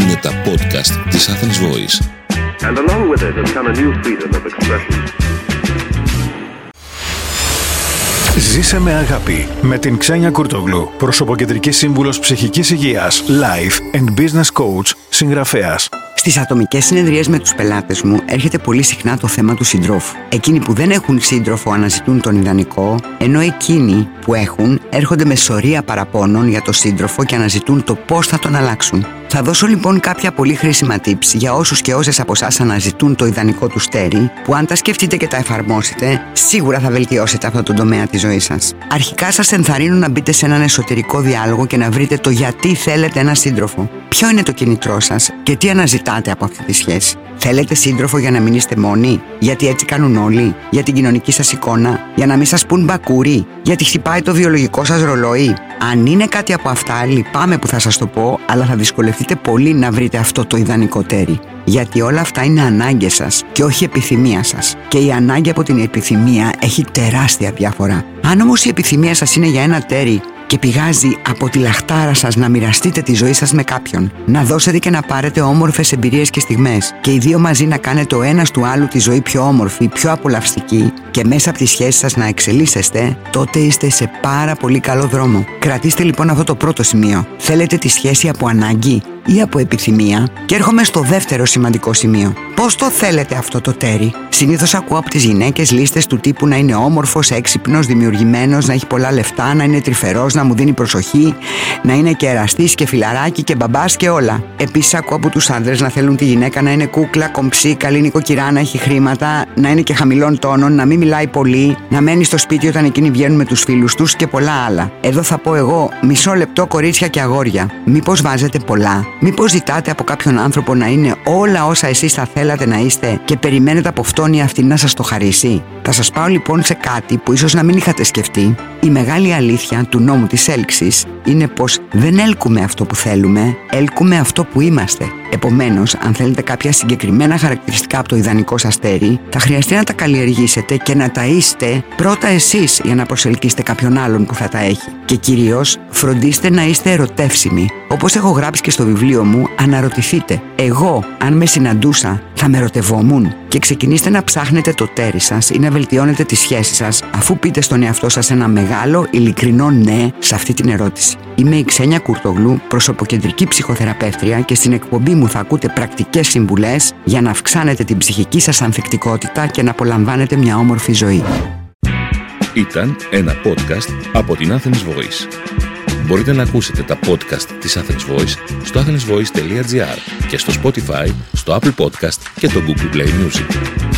Είναι τα podcast της Athens Voice. And along with it has come a new freedom of expression. Ζήσε με αγάπη με την Ξένια Κουρτογλου, προσωποκεντρική σύμβουλος ψυχικής υγείας, life and business coach, συγγραφέας. Στις ατομικές συνεδρίες με τους πελάτες μου έρχεται πολύ συχνά το θέμα του συντρόφου. Εκείνοι που δεν έχουν σύντροφο αναζητούν τον ιδανικό, ενώ εκείνοι που έχουν έρχονται με σωρία παραπώνων για το σύντροφο και αναζητούν το πώς θα τον αλλάξουν. Θα δώσω λοιπόν κάποια πολύ χρήσιμα tips για όσους και όσες από εσάς αναζητούν το ιδανικό τους στέρι, που αν τα σκεφτείτε και τα εφαρμόσετε, σίγουρα θα βελτιώσετε αυτό το τομέα της ζωής σας. Αρχικά σας ενθαρρύνω να μπείτε σε έναν εσωτερικό διάλογο και να βρείτε το γιατί θέλετε ένα σύντροφο. Ποιο είναι το κινητρό σας και τι αναζητάτε από αυτή τη σχέση; Θέλετε σύντροφο για να μην είστε μόνοι, γιατί έτσι κάνουν όλοι, για την κοινωνική σας εικόνα, για να μην σας πούν μπακούρι, γιατί χτυπάει το βιολογικό σας ρολόι; Αν είναι κάτι από αυτά, λυπάμαι που θα σας το πω, αλλά θα δυσκολευτείτε πολύ να βρείτε αυτό το ιδανικό τέρι. Γιατί όλα αυτά είναι ανάγκε σας και όχι επιθυμία σας. Και η ανάγκη από την επιθυμία έχει τεράστια διάφορα. Αν όμως η επιθυμία σας είναι για ένα τέρι και πηγάζει από τη λαχτάρα σας να μοιραστείτε τη ζωή σας με κάποιον. Να δώσετε και να πάρετε όμορφες εμπειρίες και στιγμές και οι δύο μαζί να κάνετε ο ένας του άλλου τη ζωή πιο όμορφη, πιο απολαυστική και μέσα από τη σχέση σας να εξελίσσεστε, τότε είστε σε πάρα πολύ καλό δρόμο. Κρατήστε λοιπόν αυτό το πρώτο σημείο. Θέλετε τη σχέση από ανάγκη ή από επιθυμία; Και έρχομαι στο δεύτερο σημαντικό σημείο. Πώς το θέλετε αυτό το τέρι; Συνήθως ακούω από τις γυναίκες λίστες του τύπου να είναι όμορφος, έξυπνος, δημιουργημένος, να έχει πολλά λεφτά, να είναι τρυφερός, να μου δίνει προσοχή, να είναι και εραστή και φιλαράκι και μπαμπάς και όλα. Επίσης ακούω από τους άντρε να θέλουν τη γυναίκα να είναι κούκλα, κομψή, καλή νοικοκυρά, να έχει χρήματα, να είναι και χαμηλών τόνων, να μην μιλάει πολύ, να μένει στο σπίτι όταν εκείνοι βγαίνουν με τους φίλους τους και πολλά άλλα. Εδώ θα πω εγώ μισό λεπτό κορίτσια και αγόρια. Μήπως βάζετε πολλά, μήπως ζητάτε από κάποιον άνθρωπο να είναι όλα όσα εσείς θα θέλατε να είστε και περιμένετε από αυτόν ή αυτή να σας το χαρίσει; Θα σας πάω λοιπόν σε κάτι που ίσως να μην είχατε σκεφτεί. Η μεγάλη αλήθεια του νόμου της έλξης είναι πως δεν έλκουμε αυτό που θέλουμε, έλκουμε αυτό που είμαστε. Επομένως, αν θέλετε κάποια συγκεκριμένα χαρακτηριστικά από το ιδανικό σας τέρι, θα χρειαστεί να τα καλλιεργήσετε και να τα είστε πρώτα εσείς για να προσελκύσετε κάποιον άλλον που θα τα έχει. Και κυρίως, φροντίστε να είστε ερωτεύσιμοι. Όπως έχω γράψει και στο βιβλίο μου, αναρωτηθείτε, εγώ, αν με συναντούσα, θα με ερωτευόμουν. Και ξεκινήστε να ψάχνετε το τέρι σας ή να βελτιώνετε τη σχέση σας, αφού πείτε στον εαυτό σας ένα μεγάλο, ειλικρινό ναι σε αυτή την ερώτηση. Είμαι η Ξένια Κουρτογλού, προσωποκεντρική ψυχοθεραπεύτρια και στην εκπομπή μου θα ακούτε πρακτικές συμβουλές για να αυξάνετε την ψυχική σας ανθεκτικότητα και να απολαμβάνετε μια όμορφη ζωή. Ήταν ένα podcast από την Athens Voice. Μπορείτε να ακούσετε τα podcast της Athens Voice στο athensvoice.gr και στο Spotify, στο Apple Podcast και το Google Play Music.